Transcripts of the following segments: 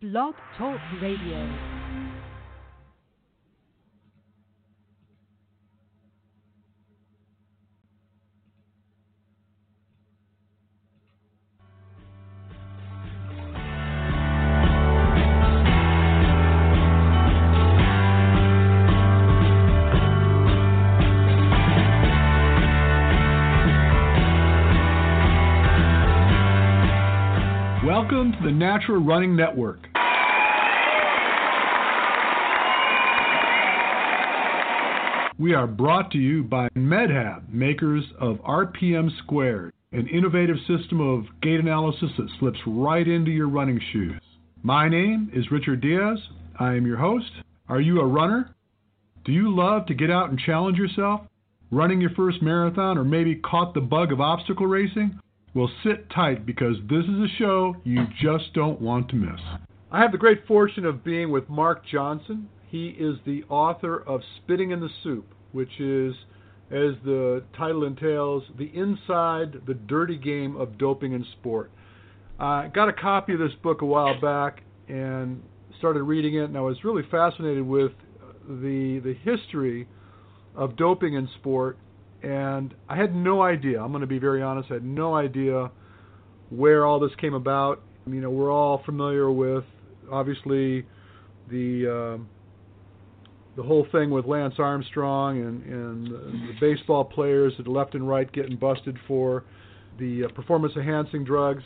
Blog Talk Radio. The Natural Running Network. We are brought to you by MedHab, makers of RPM Squared, an innovative system of gait analysis that slips right into your running shoes. My name is Richard Diaz. I am your host. Are you a runner? Do you love to get out and challenge yourself? Running your first marathon or maybe caught the bug of obstacle racing? Well, sit tight because this is a show you just don't want to miss. I have the great fortune of being with Mark Johnson. He is the author of Spitting in the Soup, which is, as the title entails, the inside, the dirty game of doping in sport. I got a copy of this book a while back and started reading it, and I was really fascinated with the the history of doping in sport and I had no idea. I'm going to be very honest. I had no idea where all this came about. You know, we're all familiar with obviously the uh, the whole thing with Lance Armstrong and and the baseball players at left and right getting busted for the uh, performance enhancing drugs,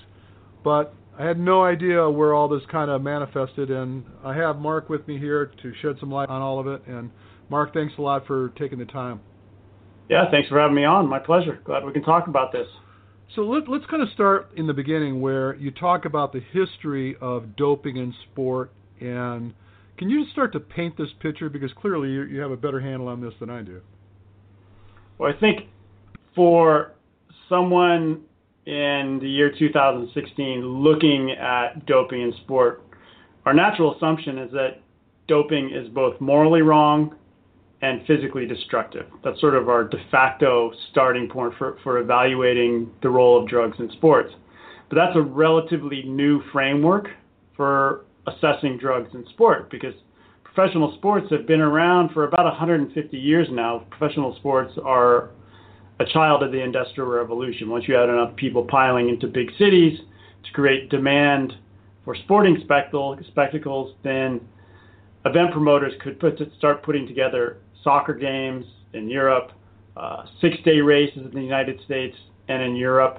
but I had no idea where all this kind of manifested. And I have Mark with me here to shed some light on all of it. And Mark, thanks a lot for taking the time. Yeah, thanks for having me on. My pleasure. Glad we can talk about this. So let, us kind of start in the beginning where you talk about the history of doping in sport. And can you just start to paint this picture? Because clearly you, you have a better handle on this than I do. Well, I think for someone in the year 2016 looking at doping in sport, our natural assumption is that doping is both morally wrong and physically destructive. That's sort of our de facto starting point for, for evaluating the role of drugs in sports. But that's a relatively new framework for assessing drugs in sport because professional sports have been around for about 150 years now. Professional sports are a child of the Industrial Revolution. Once you had enough people piling into big cities to create demand for sporting spectacle, spectacles, then event promoters could put start putting together soccer games in Europe, uh, six day races in the United States and in Europe,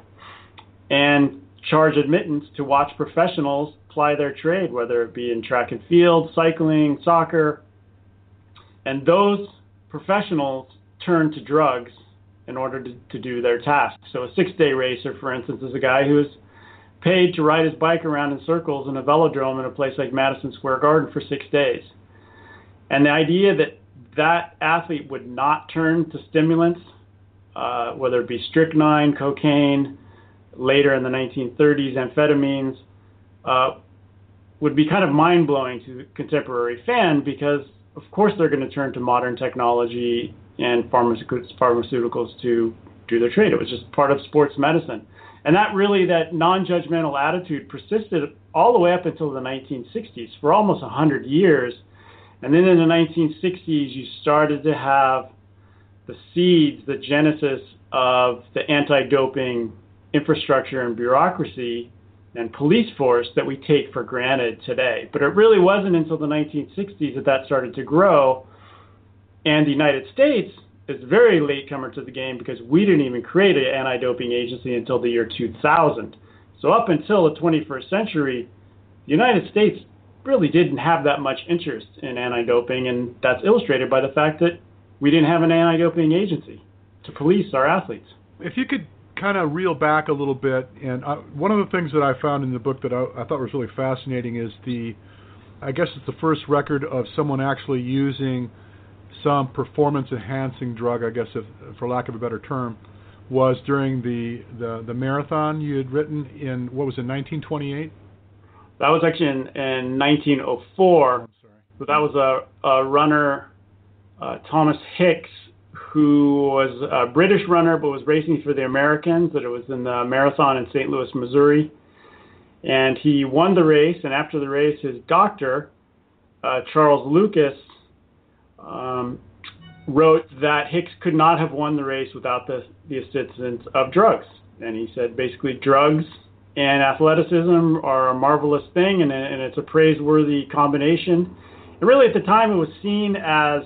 and charge admittance to watch professionals ply their trade, whether it be in track and field, cycling, soccer. And those professionals turn to drugs in order to, to do their task. So, a six day racer, for instance, is a guy who is paid to ride his bike around in circles in a velodrome in a place like Madison Square Garden for six days. And the idea that that athlete would not turn to stimulants, uh, whether it be strychnine, cocaine, later in the 1930s, amphetamines, uh, would be kind of mind blowing to the contemporary fan because, of course, they're going to turn to modern technology and pharmaceuticals to do their trade. It was just part of sports medicine. And that really, that non judgmental attitude persisted all the way up until the 1960s. For almost 100 years, and then in the 1960s, you started to have the seeds, the genesis of the anti doping infrastructure and bureaucracy and police force that we take for granted today. But it really wasn't until the 1960s that that started to grow. And the United States is very late comer to the game because we didn't even create an anti doping agency until the year 2000. So, up until the 21st century, the United States really didn't have that much interest in anti-doping, and that's illustrated by the fact that we didn't have an anti-doping agency to police our athletes. If you could kind of reel back a little bit, and I, one of the things that I found in the book that I, I thought was really fascinating is the, I guess it's the first record of someone actually using some performance-enhancing drug, I guess, if, for lack of a better term, was during the, the, the marathon you had written in what was it, 1928? That was actually in, in 1904. So that was a, a runner, uh, Thomas Hicks, who was a British runner but was racing for the Americans. That it was in the marathon in St. Louis, Missouri, And he won the race, and after the race, his doctor, uh, Charles Lucas, um, wrote that Hicks could not have won the race without the, the assistance of drugs. And he said basically, drugs and athleticism are a marvelous thing, and, and it's a praiseworthy combination. And really, at the time, it was seen as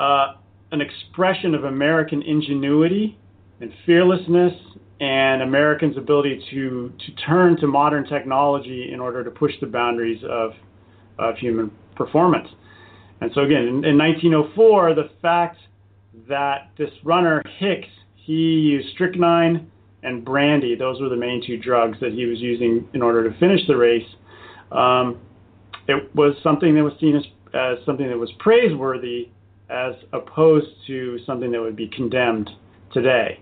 uh, an expression of American ingenuity and fearlessness and Americans' ability to, to turn to modern technology in order to push the boundaries of, of human performance. And so, again, in, in 1904, the fact that this runner, Hicks, he used strychnine and brandy, those were the main two drugs that he was using in order to finish the race. Um, it was something that was seen as, as something that was praiseworthy as opposed to something that would be condemned today.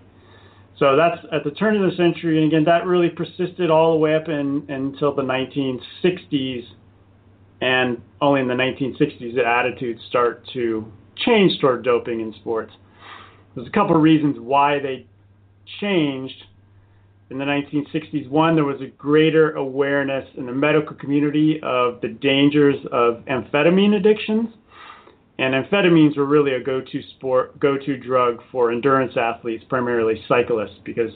So that's at the turn of the century, and again, that really persisted all the way up in, until the 1960s, and only in the 1960s did attitudes start to change toward doping in sports. There's a couple of reasons why they changed. In the 1960s, one, there was a greater awareness in the medical community of the dangers of amphetamine addictions and amphetamines were really a go-to sport, go-to drug for endurance athletes, primarily cyclists, because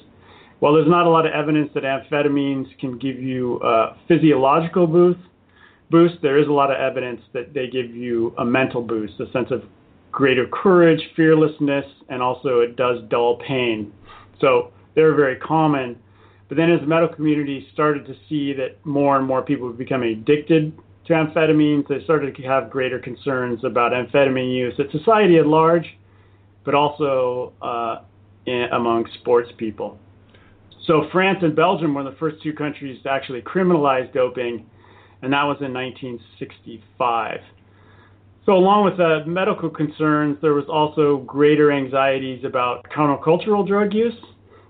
while there's not a lot of evidence that amphetamines can give you a physiological boost, boost, there is a lot of evidence that they give you a mental boost, a sense of greater courage, fearlessness, and also it does dull pain. So they're very common. But then as the medical community started to see that more and more people were becoming addicted to amphetamines, they started to have greater concerns about amphetamine use at society at large, but also uh, in, among sports people. So France and Belgium were the first two countries to actually criminalize doping, and that was in 1965. So, along with the medical concerns, there was also greater anxieties about countercultural drug use.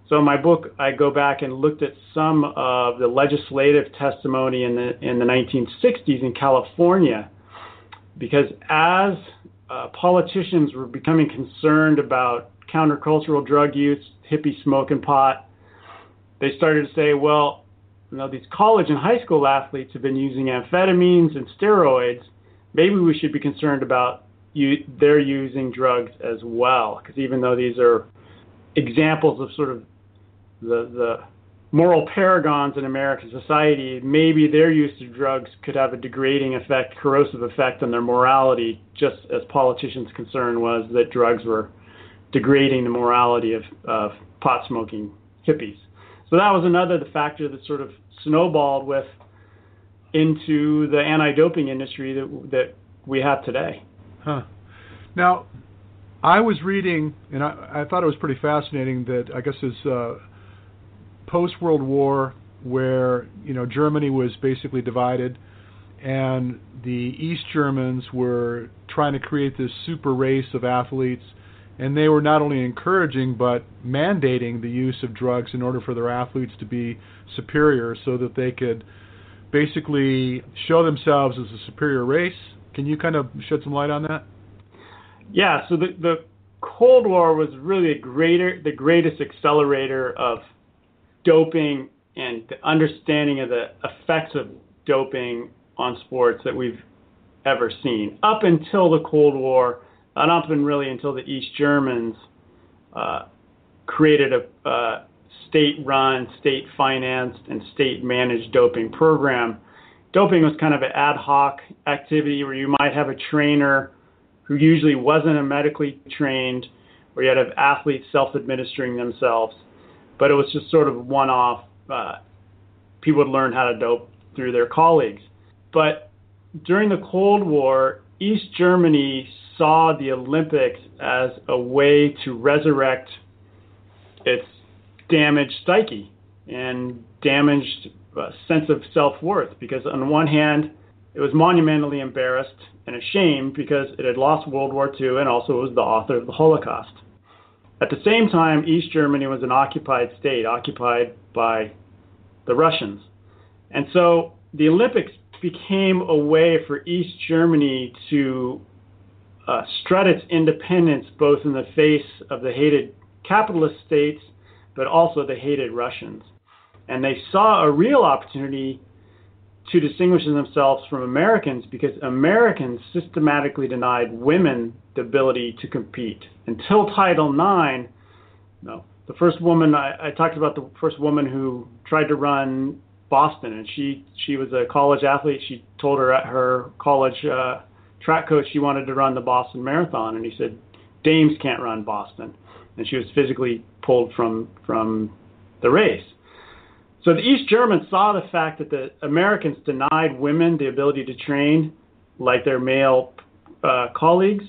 So in my book, I go back and looked at some of the legislative testimony in the in the 1960s in California, because as uh, politicians were becoming concerned about countercultural drug use, hippie smoking pot, they started to say, well, you know, these college and high school athletes have been using amphetamines and steroids. Maybe we should be concerned about you, they're using drugs as well, because even though these are examples of sort of the the moral paragons in American society, maybe their use of drugs could have a degrading effect, corrosive effect on their morality, just as politicians' concern was that drugs were degrading the morality of, of pot smoking hippies. So that was another the factor that sort of snowballed with into the anti-doping industry that that we have today. Huh. Now, I was reading, and I, I thought it was pretty fascinating that I guess is. uh, post World War, where you know Germany was basically divided, and the East Germans were trying to create this super race of athletes, and they were not only encouraging but mandating the use of drugs in order for their athletes to be superior, so that they could basically show themselves as a superior race. Can you kind of shed some light on that? Yeah. So the the Cold War was really a greater the greatest accelerator of doping and the understanding of the effects of doping on sports that we've ever seen. Up until the Cold War, not up and really until the East Germans uh, created a uh, state-run, state-financed, and state-managed doping program. Doping was kind of an ad hoc activity where you might have a trainer who usually wasn't a medically trained, or you had athletes self-administering themselves but it was just sort of one off. Uh, people would learn how to dope through their colleagues. But during the Cold War, East Germany saw the Olympics as a way to resurrect its damaged psyche and damaged uh, sense of self worth because, on one hand, it was monumentally embarrassed and ashamed because it had lost World War II and also was the author of the Holocaust. At the same time, East Germany was an occupied state, occupied by the Russians. And so the Olympics became a way for East Germany to uh, strut its independence both in the face of the hated capitalist states, but also the hated Russians. and they saw a real opportunity to distinguish themselves from Americans because Americans systematically denied women the ability to compete until Title IX. No, the first woman I, I talked about the first woman who tried to run Boston, and she she was a college athlete. She told her at her college uh, track coach she wanted to run the Boston Marathon, and he said dames can't run Boston, and she was physically pulled from from the race. So the East Germans saw the fact that the Americans denied women the ability to train like their male uh, colleagues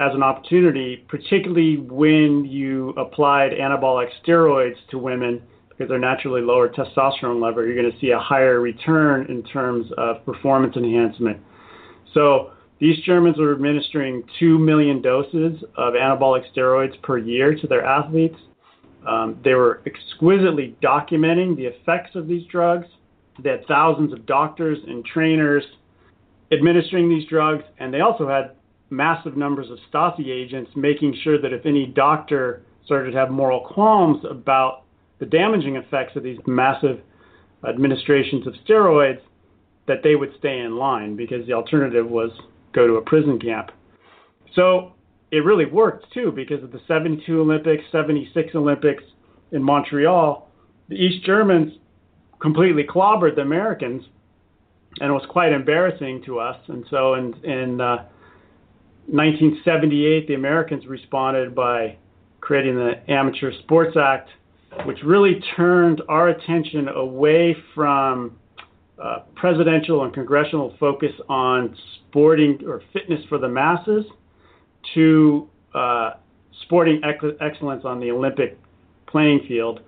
as an opportunity, particularly when you applied anabolic steroids to women because they're naturally lower testosterone level. You're going to see a higher return in terms of performance enhancement. So these Germans were administering 2 million doses of anabolic steroids per year to their athletes. Um, they were exquisitely documenting the effects of these drugs. They had thousands of doctors and trainers administering these drugs, and they also had massive numbers of Stasi agents making sure that if any doctor started to have moral qualms about the damaging effects of these massive administrations of steroids, that they would stay in line because the alternative was go to a prison camp. So it really worked too because of the 72 Olympics, 76 Olympics in Montreal. The East Germans completely clobbered the Americans, and it was quite embarrassing to us. And so in, in uh, 1978, the Americans responded by creating the Amateur Sports Act, which really turned our attention away from uh, presidential and congressional focus on sporting or fitness for the masses to uh, sporting ex- excellence on the Olympic playing field.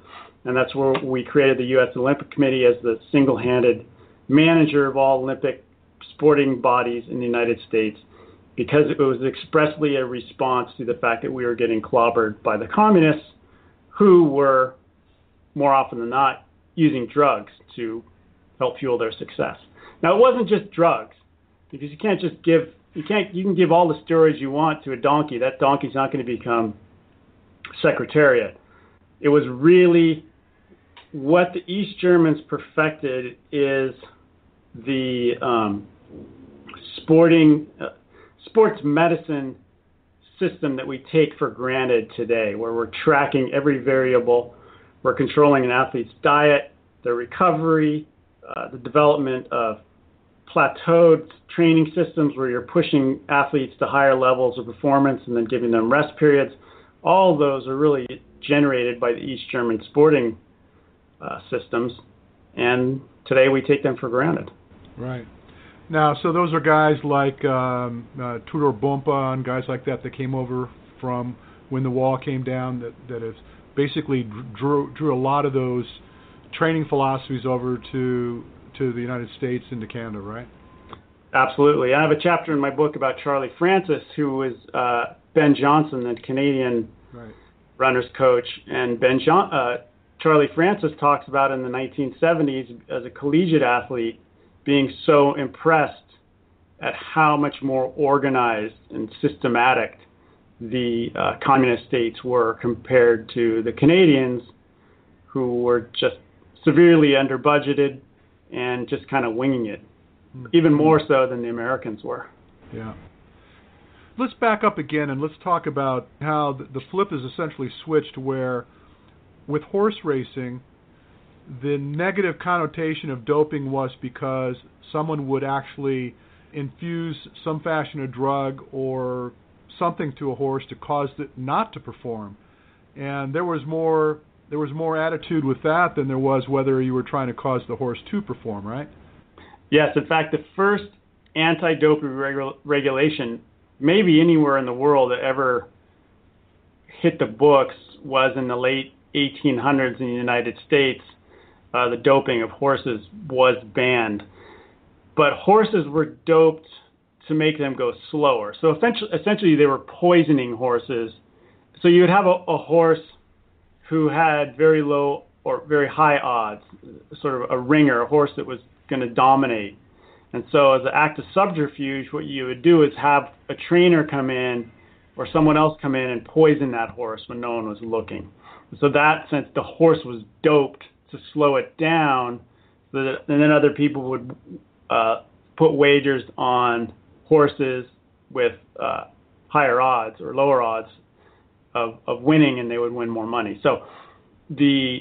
And that's where we created the U.S. Olympic Committee as the single handed manager of all Olympic sporting bodies in the United States because it was expressly a response to the fact that we were getting clobbered by the communists who were more often than not using drugs to help fuel their success. Now, it wasn't just drugs because you can't just give you can't you can give all the steroids you want to a donkey. That donkey's not going to become secretariat. It was really what the East Germans perfected is the um, sporting uh, sports medicine system that we take for granted today, where we're tracking every variable, we're controlling an athlete's diet, their recovery, uh, the development of plateaued training systems where you're pushing athletes to higher levels of performance and then giving them rest periods. All those are really generated by the East German sporting uh, systems, and today we take them for granted. Right. Now, so those are guys like um, uh, Tudor Bompa and guys like that that came over from when the wall came down that that has basically drew drew a lot of those training philosophies over to to the United States and to Canada, right? Absolutely. I have a chapter in my book about Charlie Francis, who was uh, Ben Johnson, the Canadian right. runners coach, and Ben John, uh, Charlie Francis talks about in the 1970s as a collegiate athlete being so impressed at how much more organized and systematic the uh, communist states were compared to the Canadians, who were just severely under budgeted and just kind of winging it, mm-hmm. even more so than the Americans were. Yeah. Let's back up again and let's talk about how the flip is essentially switched where with horse racing, the negative connotation of doping was because someone would actually infuse some fashion of drug or something to a horse to cause it not to perform. And there was more there was more attitude with that than there was whether you were trying to cause the horse to perform, right? Yes, in fact, the first anti-doping regu- regulation, maybe anywhere in the world that ever hit the books, was in the late 1800s in the United States. Uh, the doping of horses was banned, but horses were doped to make them go slower. So essentially, essentially they were poisoning horses. So you would have a, a horse who had very low or very high odds, sort of a ringer, a horse that was going to dominate. And so, as an act of subterfuge, what you would do is have a trainer come in or someone else come in and poison that horse when no one was looking. So that since the horse was doped to slow it down, so that, and then other people would uh, put wagers on horses with uh, higher odds or lower odds of, of winning, and they would win more money. So the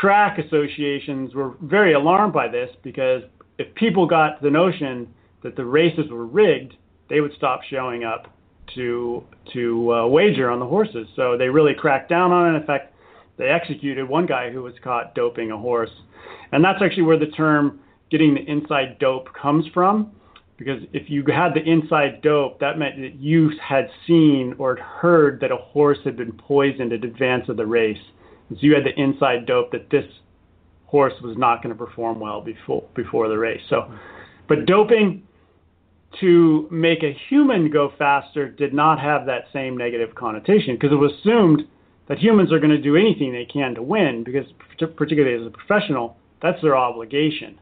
track associations were very alarmed by this because if people got the notion that the races were rigged, they would stop showing up to to uh, wager on the horses. So they really cracked down on it. In fact, they executed one guy who was caught doping a horse, and that's actually where the term "getting the inside dope" comes from. Because if you had the inside dope, that meant that you had seen or heard that a horse had been poisoned in advance of the race. And so you had the inside dope that this horse was not going to perform well before before the race. So, but doping to make a human go faster did not have that same negative connotation because it was assumed that humans are going to do anything they can to win because particularly as a professional that's their obligation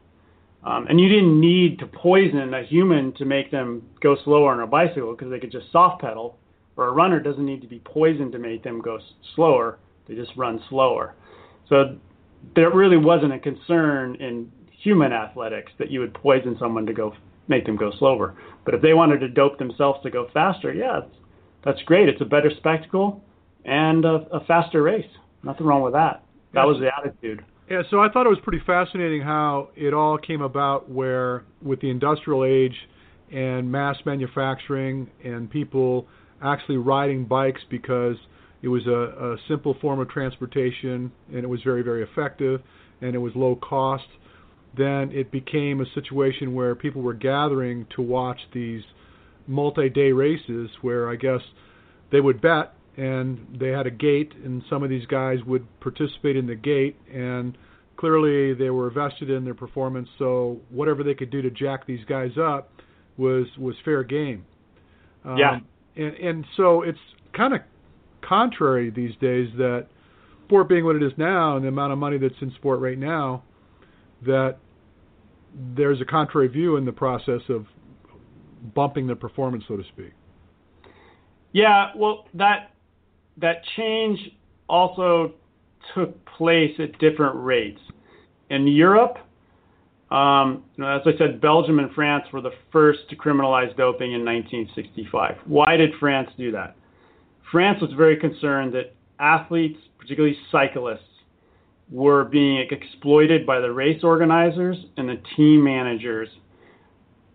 um, and you didn't need to poison a human to make them go slower on a bicycle because they could just soft pedal or a runner doesn't need to be poisoned to make them go slower they just run slower so there really wasn't a concern in human athletics that you would poison someone to go make them go slower. But if they wanted to dope themselves to go faster, yeah, that's great. It's a better spectacle and a, a faster race. Nothing wrong with that. That was the attitude. Yeah, so I thought it was pretty fascinating how it all came about where with the industrial age and mass manufacturing and people actually riding bikes because it was a, a simple form of transportation and it was very, very effective and it was low cost then it became a situation where people were gathering to watch these multi-day races where I guess they would bet and they had a gate and some of these guys would participate in the gate and clearly they were vested in their performance so whatever they could do to jack these guys up was was fair game. Um, yeah. And and so it's kind of contrary these days that sport being what it is now and the amount of money that's in sport right now that there's a contrary view in the process of bumping the performance, so to speak. Yeah, well, that that change also took place at different rates. In Europe, um, as I said, Belgium and France were the first to criminalize doping in 1965. Why did France do that? France was very concerned that athletes, particularly cyclists, were being exploited by the race organizers and the team managers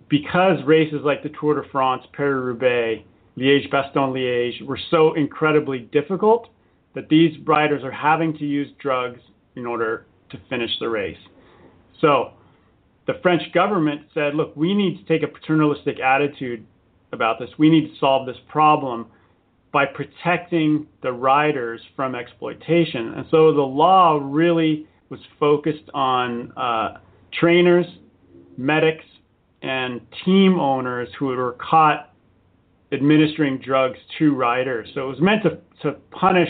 because races like the Tour de France, Paris Roubaix, Liège Bastogne Liège were so incredibly difficult that these riders are having to use drugs in order to finish the race. So the French government said, look, we need to take a paternalistic attitude about this. We need to solve this problem by protecting the riders from exploitation. And so the law really was focused on uh, trainers, medics, and team owners who were caught administering drugs to riders. So it was meant to, to punish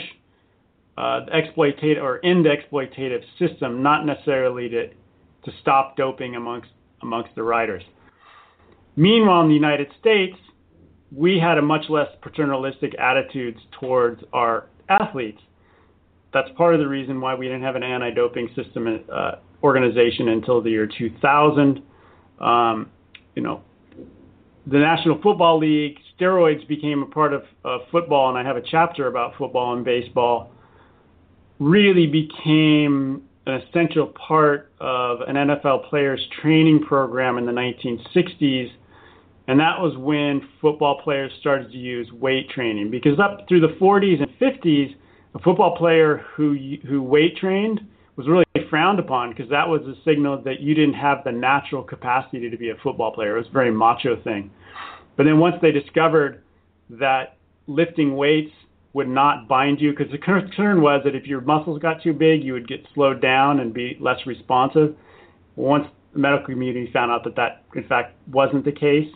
uh, the exploitative or end exploitative system, not necessarily to, to stop doping amongst, amongst the riders. Meanwhile, in the United States, we had a much less paternalistic attitudes towards our athletes. That's part of the reason why we didn't have an anti-doping system uh, organization until the year 2000. Um, you know, the National Football League, steroids became a part of uh, football, and I have a chapter about football and baseball. Really became an essential part of an NFL player's training program in the 1960s and that was when football players started to use weight training because up through the 40s and 50s, a football player who who weight trained was really frowned upon because that was a signal that you didn't have the natural capacity to be a football player. It was a very macho thing. But then once they discovered that lifting weights would not bind you, because the concern was that if your muscles got too big, you would get slowed down and be less responsive. Once the medical community found out that that in fact wasn't the case,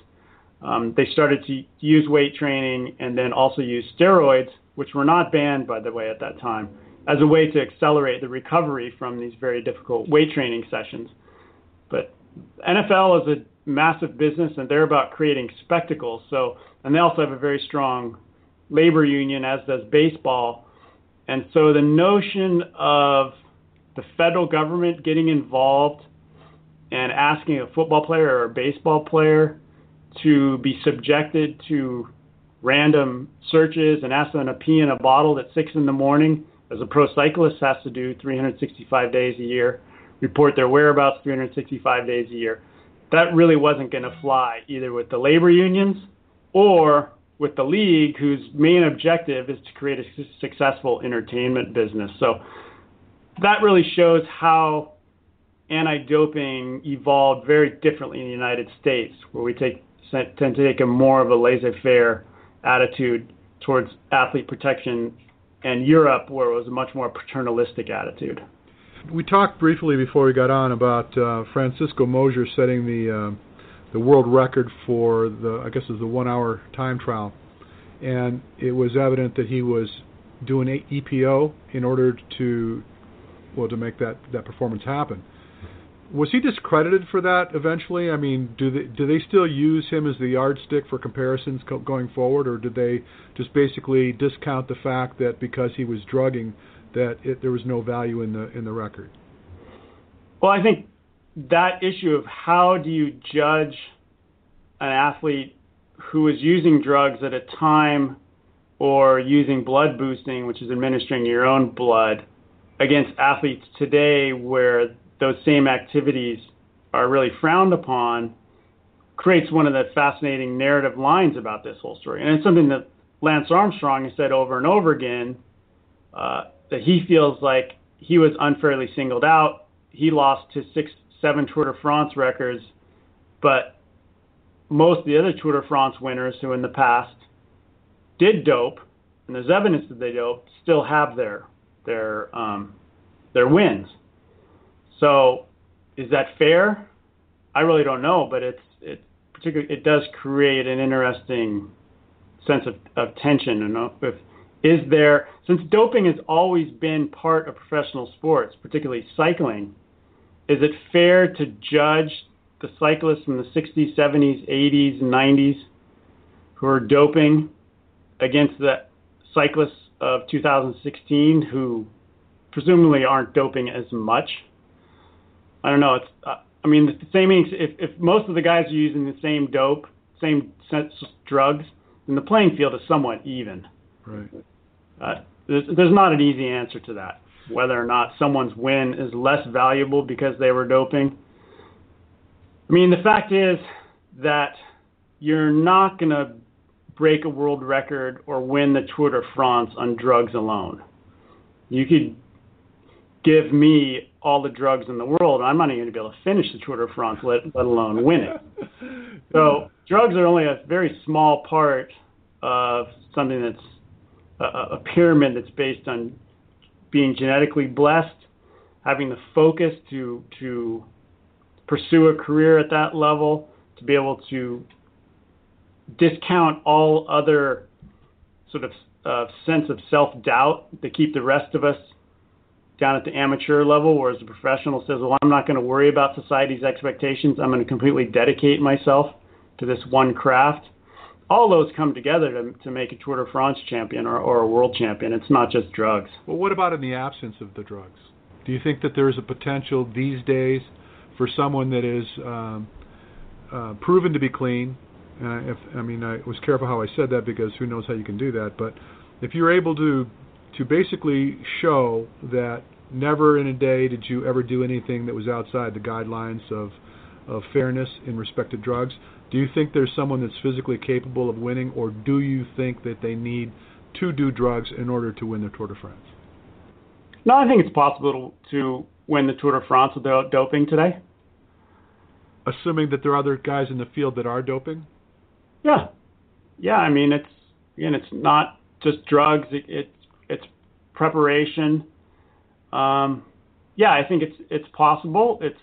um, they started to use weight training and then also use steroids, which were not banned, by the way, at that time, as a way to accelerate the recovery from these very difficult weight training sessions. But NFL is a massive business and they're about creating spectacles. So, and they also have a very strong labor union, as does baseball. And so the notion of the federal government getting involved and asking a football player or a baseball player to be subjected to random searches and ask them to pee in a bottle at six in the morning, as a pro cyclist has to do 365 days a year, report their whereabouts 365 days a year. That really wasn't going to fly either with the labor unions or with the league, whose main objective is to create a successful entertainment business. So that really shows how anti-doping evolved very differently in the United States, where we take tend to take a more of a laissez-faire attitude towards athlete protection, and Europe, where it was a much more paternalistic attitude. We talked briefly before we got on about uh, Francesco Moser setting the uh, the world record for the I guess was the one hour time trial, and it was evident that he was doing EPO in order to well to make that that performance happen. Was he discredited for that eventually? I mean, do they do they still use him as the yardstick for comparisons co- going forward, or did they just basically discount the fact that because he was drugging, that it, there was no value in the in the record? Well, I think that issue of how do you judge an athlete who is using drugs at a time or using blood boosting, which is administering your own blood, against athletes today where those same activities are really frowned upon creates one of the fascinating narrative lines about this whole story. And it's something that Lance Armstrong has said over and over again uh, that he feels like he was unfairly singled out. He lost his six, seven Tour de France records, but most of the other Tour de France winners who in the past did dope, and there's evidence that they dope, still have their their um, their wins. So, is that fair? I really don't know, but it's it particularly it does create an interesting sense of, of tension. And if is there since doping has always been part of professional sports, particularly cycling, is it fair to judge the cyclists from the 60s, 70s, 80s, 90s who are doping against the cyclists of 2016 who presumably aren't doping as much? I don't know. It's uh, I mean the same if if most of the guys are using the same dope, same drugs, then the playing field is somewhat even. Right. Uh, there's, there's not an easy answer to that. Whether or not someone's win is less valuable because they were doping. I mean, the fact is that you're not going to break a world record or win the Tour de France on drugs alone. You could give me all the drugs in the world, I'm not even going to be able to finish the Tour de France, let, let alone win it. So drugs are only a very small part of something that's a, pyramid that's based on being genetically blessed, having the focus to to pursue a career at that level, to be able to discount all other sort of uh, sense of self doubt that keep the rest of us down at the amateur level, whereas the professional says, well, I'm not going to worry about society's expectations. I'm going to completely dedicate myself to this one craft. All those come together to, to make a Tour de France champion or, or a world champion. It's not just drugs. Well, what about in the absence of the drugs? Do you think that there is a potential these days for someone that is um, uh, proven to be clean? Uh, if I mean, I was careful how I said that because who knows how you can do that. But if you're able to to basically show that never in a day did you ever do anything that was outside the guidelines of of fairness in respect to drugs. Do you think there's someone that's physically capable of winning, or do you think that they need to do drugs in order to win the Tour de France? No, I think it's possible to win the Tour de France without doping today. Assuming that there are other guys in the field that are doping. Yeah, yeah. I mean, it's again, it's not just drugs. It, it's it's preparation. Um, yeah, I think it's it's possible. It's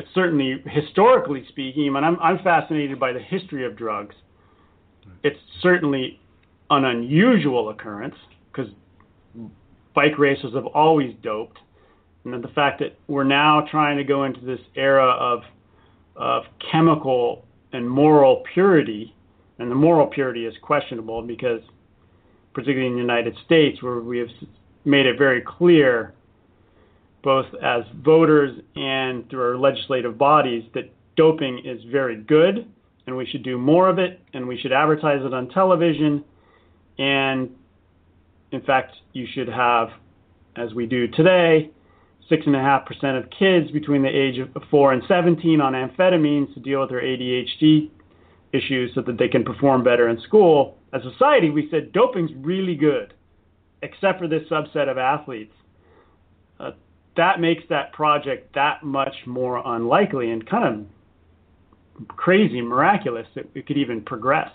it's certainly historically speaking. I I'm I'm fascinated by the history of drugs. It's certainly an unusual occurrence because bike racers have always doped, and then the fact that we're now trying to go into this era of of chemical and moral purity, and the moral purity is questionable because, particularly in the United States, where we have made it very clear both as voters and through our legislative bodies, that doping is very good and we should do more of it and we should advertise it on television. And in fact, you should have, as we do today, 6.5% of kids between the age of 4 and 17 on amphetamines to deal with their ADHD issues so that they can perform better in school. As a society, we said doping's really good, except for this subset of athletes. That makes that project that much more unlikely and kind of crazy, miraculous that it could even progress.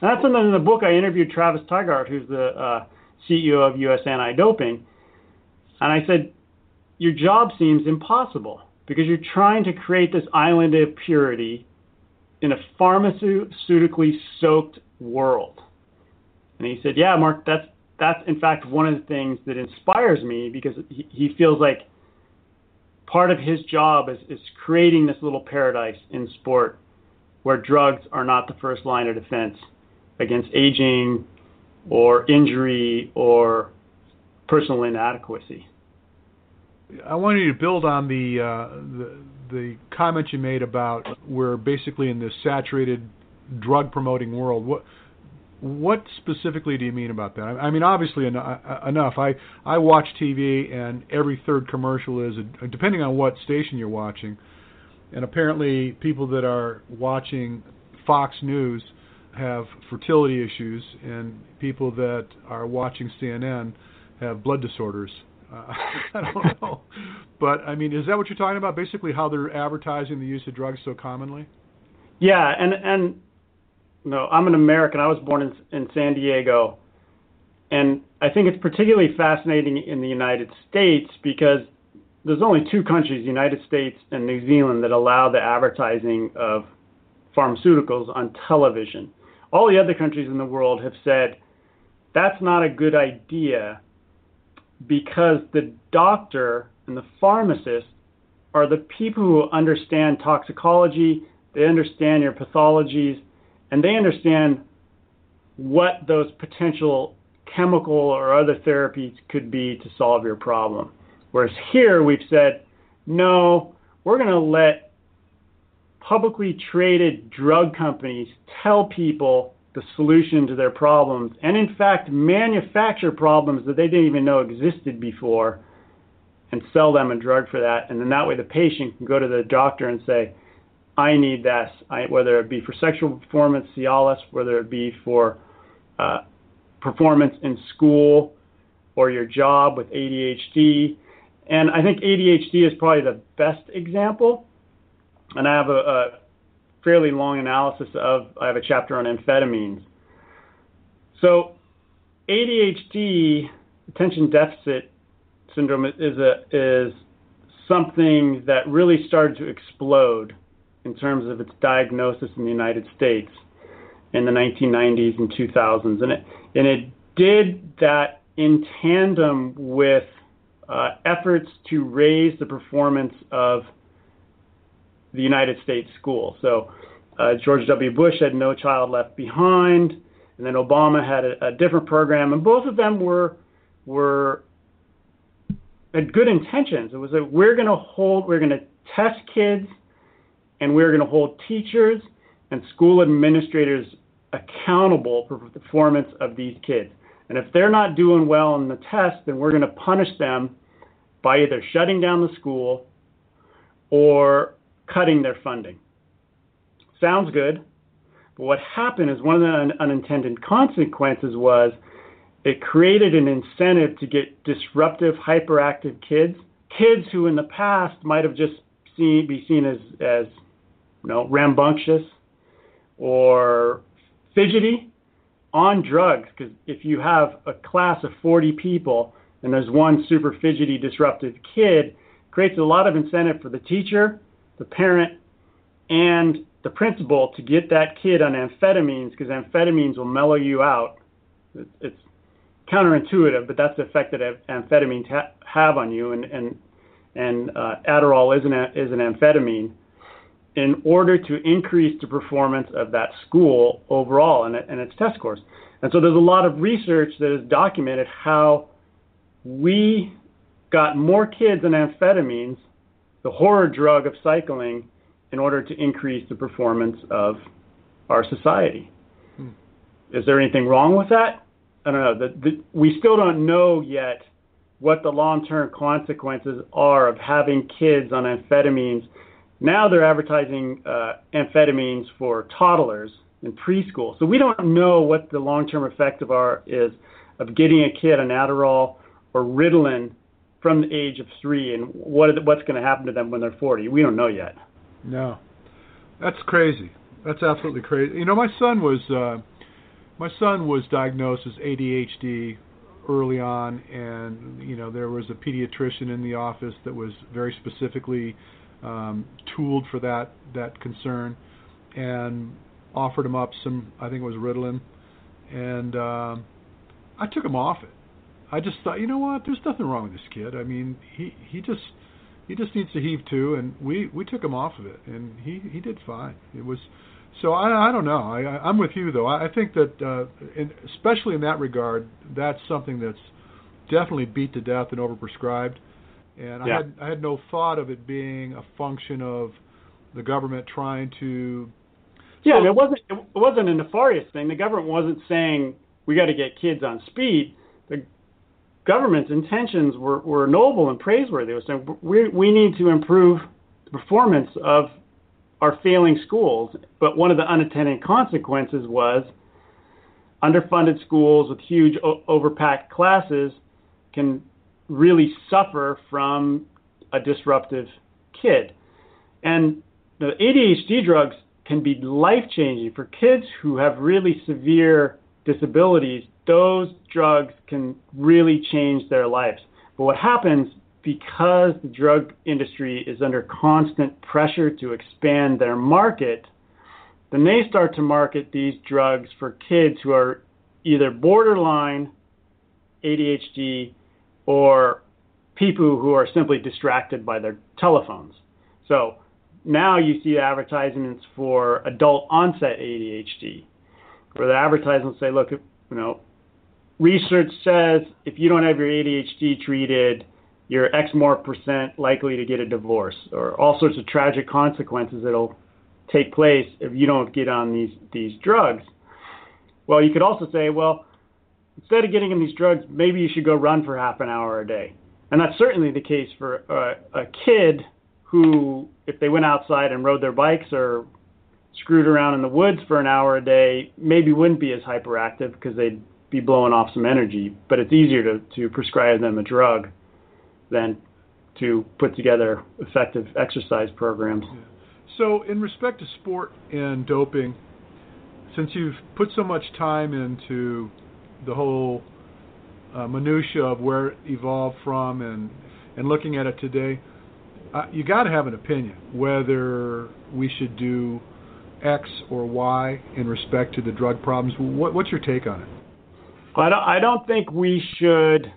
And that's in the, in the book I interviewed Travis Tygart, who's the uh, CEO of U.S. Anti-Doping, and I said, your job seems impossible because you're trying to create this island of purity in a pharmaceutically soaked world. And he said, "Yeah, Mark, that's that's in fact one of the things that inspires me because he, he feels like part of his job is, is creating this little paradise in sport where drugs are not the first line of defense against aging or injury or personal inadequacy. I want you to build on the, uh, the the comment you made about we're basically in this saturated drug promoting world. What what specifically do you mean about that? I mean, obviously enough. I I watch TV and every third commercial is depending on what station you're watching, and apparently people that are watching Fox News have fertility issues, and people that are watching CNN have blood disorders. Uh, I don't know, but I mean, is that what you're talking about? Basically, how they're advertising the use of drugs so commonly? Yeah, and and no, I'm an American. I was born in in San Diego, and I think it's particularly fascinating in the United States because there's only two countries, the United States and New Zealand, that allow the advertising of pharmaceuticals on television. All the other countries in the world have said that's not a good idea because the doctor and the pharmacist are the people who understand toxicology, they understand your pathologies, and they understand what those potential chemical or other therapies could be to solve your problem. Whereas here we've said, no, we're going to let publicly traded drug companies tell people the solution to their problems, and in fact, manufacture problems that they didn't even know existed before and sell them a drug for that. And then that way, the patient can go to the doctor and say, I need this, I, whether it be for sexual performance, Cialis, whether it be for uh, performance in school or your job with ADHD. And I think ADHD is probably the best example. And I have a, a fairly long analysis of, I have a chapter on amphetamines. So, ADHD, attention deficit syndrome, is a is something that really started to explode in terms of its diagnosis in the United States in the 1990s and 2000s, and it and it did that in tandem with uh, efforts to raise the performance of the United States school. So uh, George W. Bush had No Child Left Behind, and then Obama had a, a different program, and both of them were were had good intentions. It was that we're going to hold, we're going to test kids, and we're going to hold teachers and school administrators accountable for the performance of these kids. And if they're not doing well in the test, then we're going to punish them by either shutting down the school or cutting their funding. Sounds good. But what happened is one of the unintended consequences was it created an incentive to get disruptive, hyperactive kids, kids who in the past might have just seen, be seen as, as know, rambunctious or fidgety on drugs. Because if you have a class of 40 people and there's one super fidgety, disruptive kid, creates a lot of incentive for the teacher the parent, and the principal to get that kid on amphetamines because amphetamines will mellow you out. It's counterintuitive, but that's the effect that amphetamines ha- have on you, and and and uh, Adderall is an is an amphetamine. In order to increase the performance of that school overall and, and its test scores, and so there's a lot of research that has documented how we got more kids on amphetamines, the horror drug of cycling, in order to increase the performance of our society. Hmm. Is there anything wrong with that? I don't know. The, the, we still don't know yet what the long-term consequences are of having kids on amphetamines. Now they're advertising uh, amphetamines for toddlers in preschool, so we don't know what the long-term effect of our is of getting a kid an Adderall or Ritalin from the age of three, and what what's going to happen to them when they're 40. We don't know yet. No, that's crazy. That's absolutely crazy. You know, my son was uh, my son was diagnosed as ADHD early on, and you know there was a pediatrician in the office that was very specifically um, tooled for that that concern, and offered him up some I think it was Ritalin, and um, I took him off it. I just thought, you know what, there's nothing wrong with this kid. I mean, he he just he just needs to heave to, and we we took him off of it, and he he did fine. It was so I, I don't know. I, I'm with you though. I, I think that, uh, in, especially in that regard, that's something that's definitely beat to death and overprescribed. And yeah. I had I had no thought of it being a function of the government trying to. Yeah, so, it wasn't it wasn't a nefarious thing. The government wasn't saying we got to get kids on speed. The government's intentions were, were noble and praiseworthy. It was saying we we need to improve the performance of our failing schools. But one of the unintended consequences was underfunded schools with huge o- overpacked classes can really suffer from a disruptive kid. And the ADHD drugs can be life changing for kids who have really severe disabilities. Those drugs can really change their lives. But what happens because the drug industry is under constant pressure to expand their market, then they start to market these drugs for kids who are either borderline ADHD or people who are simply distracted by their telephones. So now you see advertisements for adult onset ADHD, where the advertisements say, look, you know, research says if you don't have your ADHD treated, you're X more percent likely to get a divorce, or all sorts of tragic consequences that'll take place if you don't get on these these drugs. Well, you could also say, well, instead of getting on these drugs, maybe you should go run for half an hour a day, and that's certainly the case for a, a kid who, if they went outside and rode their bikes or screwed around in the woods for an hour a day, maybe wouldn't be as hyperactive because they'd be blowing off some energy. But it's easier to, to prescribe them a drug than to put together effective exercise programs. So, in respect to sport and doping, since you've put so much time into the whole uh, minutia of where it evolved from and and looking at it today, uh, you got to have an opinion whether we should do X or Y in respect to the drug problems. What, what's your take on it? I don't, I don't think we should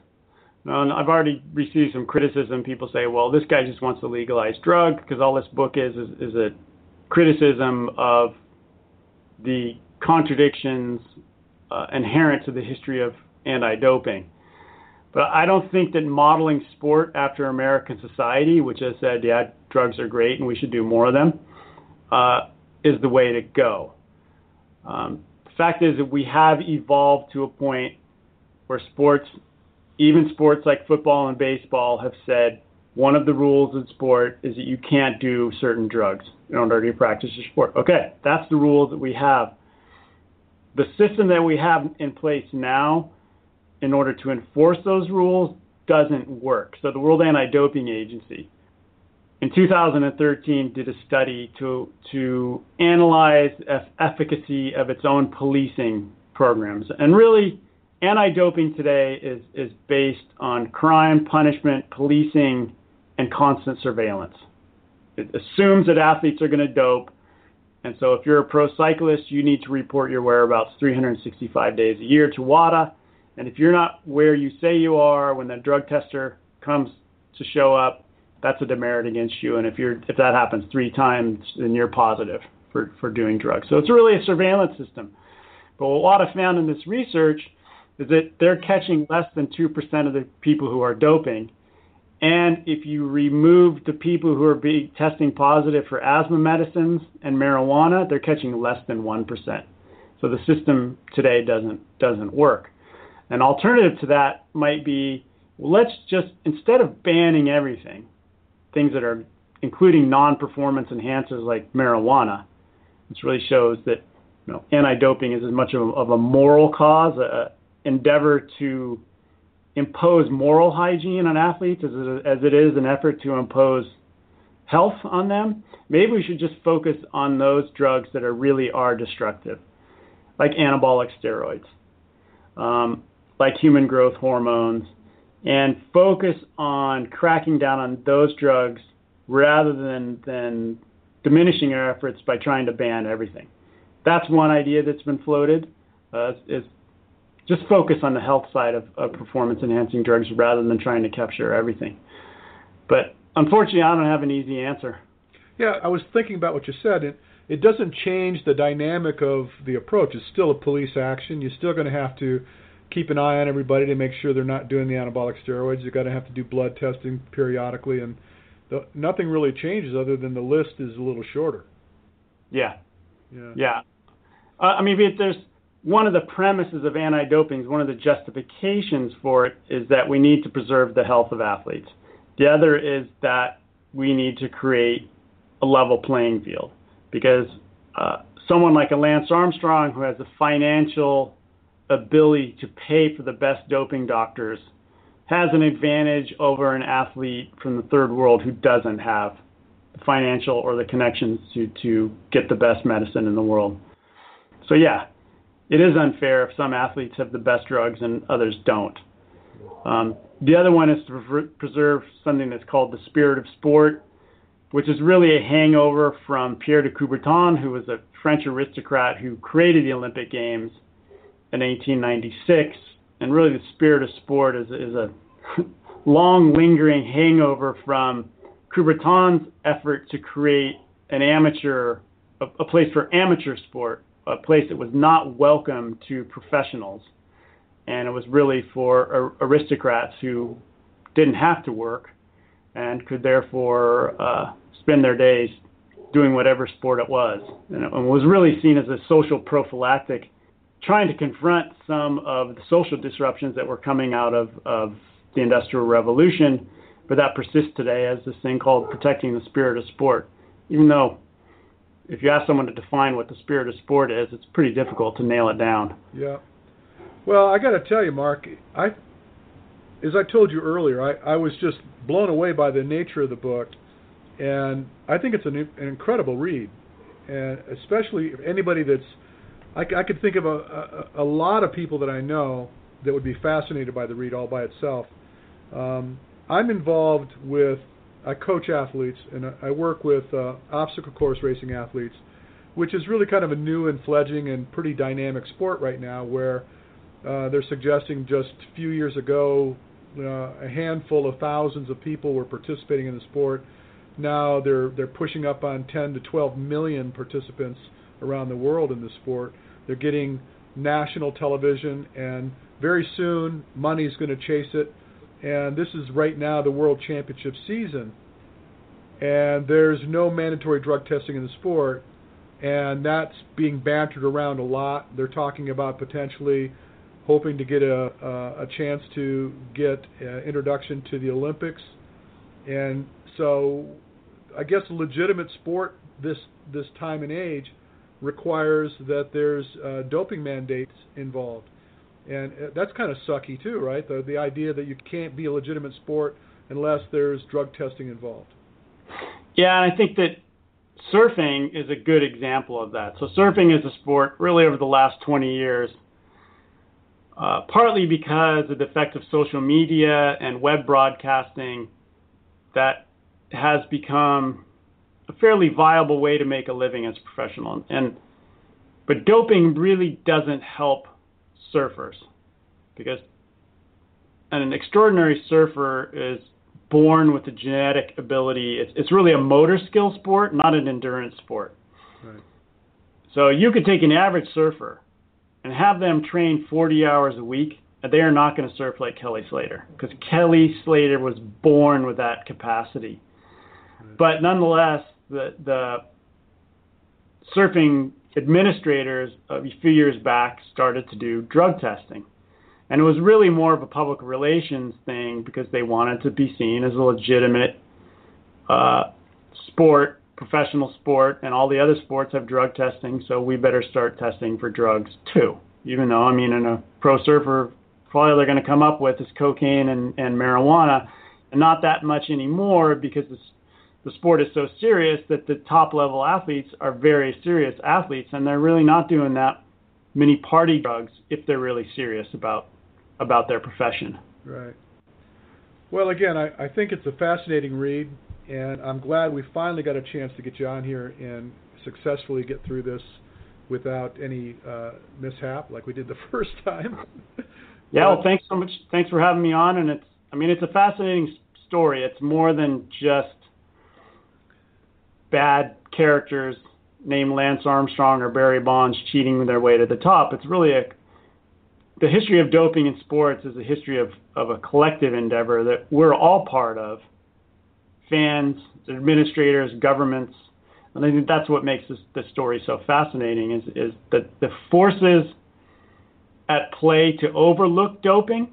I've already received some criticism. People say, well, this guy just wants to legalize drug because all this book is, is, is a criticism of the contradictions uh, inherent to the history of anti-doping. But I don't think that modeling sport after American society, which has said, yeah, drugs are great and we should do more of them, uh, is the way to go. Um, the fact is that we have evolved to a point where sports even sports like football and baseball have said one of the rules in sport is that you can't do certain drugs in order to practice your sport. Okay, that's the rule that we have. The system that we have in place now, in order to enforce those rules, doesn't work. So the World Anti-Doping Agency, in 2013, did a study to to analyze the efficacy of its own policing programs, and really anti-doping today is, is based on crime, punishment, policing, and constant surveillance. It assumes that athletes are going to dope. And so if you're a pro cyclist, you need to report your whereabouts 365 days a year to WADA. And if you're not where you say you are when the drug tester comes to show up, that's a demerit against you. And if you're if that happens three times, then you're positive for, for doing drugs. So it's really a surveillance system. But what WADA found in this research is that they're catching less than 2% of the people who are doping. And if you remove the people who are being testing positive for asthma medicines and marijuana, they're catching less than 1%. So the system today doesn't doesn't work. An alternative to that might be let's just instead of banning everything, things that are including non-performance enhancers like marijuana, which really shows that you know, anti-doping is as much of a, of a moral cause, a endeavor to impose moral hygiene on athletes as it, as it is an effort to impose health on them. Maybe we should just focus on those drugs that are really are destructive, like anabolic steroids, um, like human growth hormones, and focus on cracking down on those drugs rather than than diminishing our efforts by trying to ban everything. That's one idea that's been floated. Uh, is just focus on the health side of, of performance enhancing drugs rather than trying to capture everything. But unfortunately, I don't have an easy answer. Yeah, I was thinking about what you said. It, it doesn't change the dynamic of the approach. It's still a police action. You're still going to have to keep an eye on everybody to make sure they're not doing the anabolic steroids. You're going to have to do blood testing periodically, and the, nothing really changes other than the list is a little shorter. Yeah. Yeah. Yeah. Uh, I mean, there's one of the premises of anti-doping, one of the justifications for it is that we need to preserve the health of athletes. The other is that we need to create a level playing field because uh, someone like a Lance Armstrong who has the financial ability to pay for the best doping doctors has an advantage over an athlete from the third world who doesn't have the financial or the connections to, to get the best medicine in the world. So yeah, it is unfair if some athletes have the best drugs and others don't. Um, the other one is to preserve something that's called the spirit of sport, which is really a hangover from Pierre de Coubertin, who was a French aristocrat who created the Olympic Games in 1896. And really, the spirit of sport is, is a long lingering hangover from Coubertin's effort to create an amateur, a, a place for amateur sport a place that was not welcome to professionals. And it was really for aristocrats who didn't have to work and could therefore uh, spend their days doing whatever sport it was. And it was really seen as a social prophylactic, trying to confront some of the social disruptions that were coming out of, of the Industrial Revolution. But that persists today as this thing called protecting the spirit of sport. Even though if you ask someone to define what the spirit of sport is, it's pretty difficult to nail it down. Yeah. Well, I got to tell you, Mark, I, as I told you earlier, I, I was just blown away by the nature of the book, and I think it's an, an incredible read, and especially anybody that's, I, I could think of a, a, a lot of people that I know that would be fascinated by the read all by itself. Um, I'm involved with I coach athletes and I work with uh, obstacle course racing athletes, which is really kind of a new and fledgling and pretty dynamic sport right now. Where uh, they're suggesting just a few years ago, uh, a handful of thousands of people were participating in the sport. Now they're they're pushing up on 10 to 12 million participants around the world in the sport. They're getting national television, and very soon money's going to chase it and this is right now the World Championship season, and there's no mandatory drug testing in the sport, and that's being bantered around a lot. They're talking about potentially hoping to get a a, a chance to get introduction to the Olympics, and so I guess a legitimate sport this this time and age requires that there's uh, doping mandates involved and uh, that's kind of sucky too, right? The the idea that you can't be a legitimate sport unless there's drug testing involved. Yeah, and I think that surfing is a good example of that. So surfing is a sport really over the last 20 years, uh, partly because of the effect of social media and web broadcasting, that has become a fairly viable way to make a living as a professional. And but doping really doesn't help surfers because an extraordinary surfer is born with a genetic ability. It's, it's really a motor skill sport, not an endurance sport. Right. So you could take an average surfer and have them train 40 hours a week and they are not going to surf like Kelly Slater because Kelly Slater was born with that capacity. But nonetheless, the the surfing administrators a few years back started to do drug testing. And it was really more of a public relations thing because they wanted to be seen as a legitimate uh, sport, professional sport, and all the other sports have drug testing, so we better start testing for drugs too. Even though, I mean, in a pro surfer, probably they're going to come up with is cocaine and, and marijuana, and not that much anymore because the, the sport is so serious that the top level athletes are very serious athletes, and they're really not doing that many party drugs if they're really serious about about their profession. Right. Well, again, I, I think it's a fascinating read, and I'm glad we finally got a chance to get you on here and successfully get through this without any uh, mishap like we did the first time. yeah, well, thanks so much. Thanks for having me on, and it's I mean it's a fascinating story. It's more than just bad characters named Lance Armstrong or Barry Bonds cheating their way to the top. It's really a the history of doping in sports is a history of, of a collective endeavor that we're all part of fans, administrators, governments. And I think that's what makes this, this story so fascinating is, is that the forces at play to overlook doping,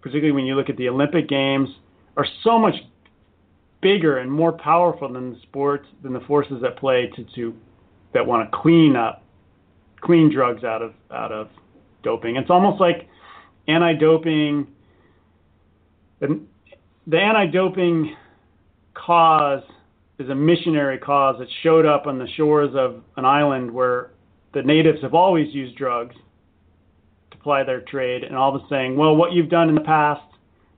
particularly when you look at the Olympic Games, are so much bigger and more powerful than the sports than the forces at play to, to that want to clean up clean drugs out of out of doping. It's almost like anti-doping. The, the anti-doping cause is a missionary cause that showed up on the shores of an island where the natives have always used drugs to ply their trade, and all of a saying, well, what you've done in the past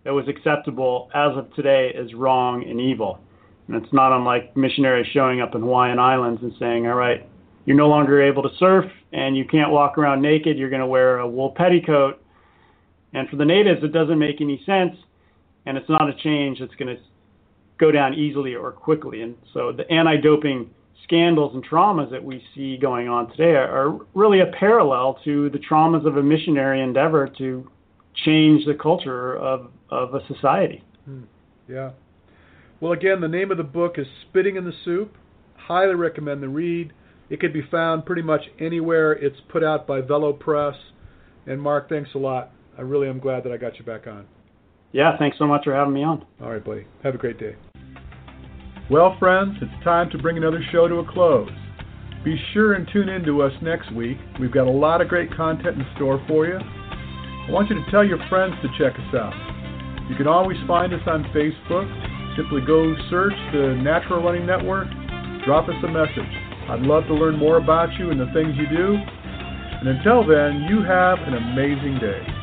that was acceptable as of today is wrong and evil. And it's not unlike missionaries showing up in Hawaiian Islands and saying, all right, you're no longer able to surf and you can't walk around naked. You're going to wear a wool petticoat. And for the natives, it doesn't make any sense. And it's not a change that's going to go down easily or quickly. And so the anti doping scandals and traumas that we see going on today are, are really a parallel to the traumas of a missionary endeavor to change the culture of, of a society. Hmm. Yeah. Well, again, the name of the book is Spitting in the Soup. Highly recommend the read. It could be found pretty much anywhere. It's put out by Velo Press. And Mark, thanks a lot. I really am glad that I got you back on. Yeah, thanks so much for having me on. All right, buddy. Have a great day. Well, friends, it's time to bring another show to a close. Be sure and tune in to us next week. We've got a lot of great content in store for you. I want you to tell your friends to check us out. You can always find us on Facebook. Simply go search the Natural Running Network, drop us a message. I'd love to learn more about you and the things you do. And until then, you have an amazing day.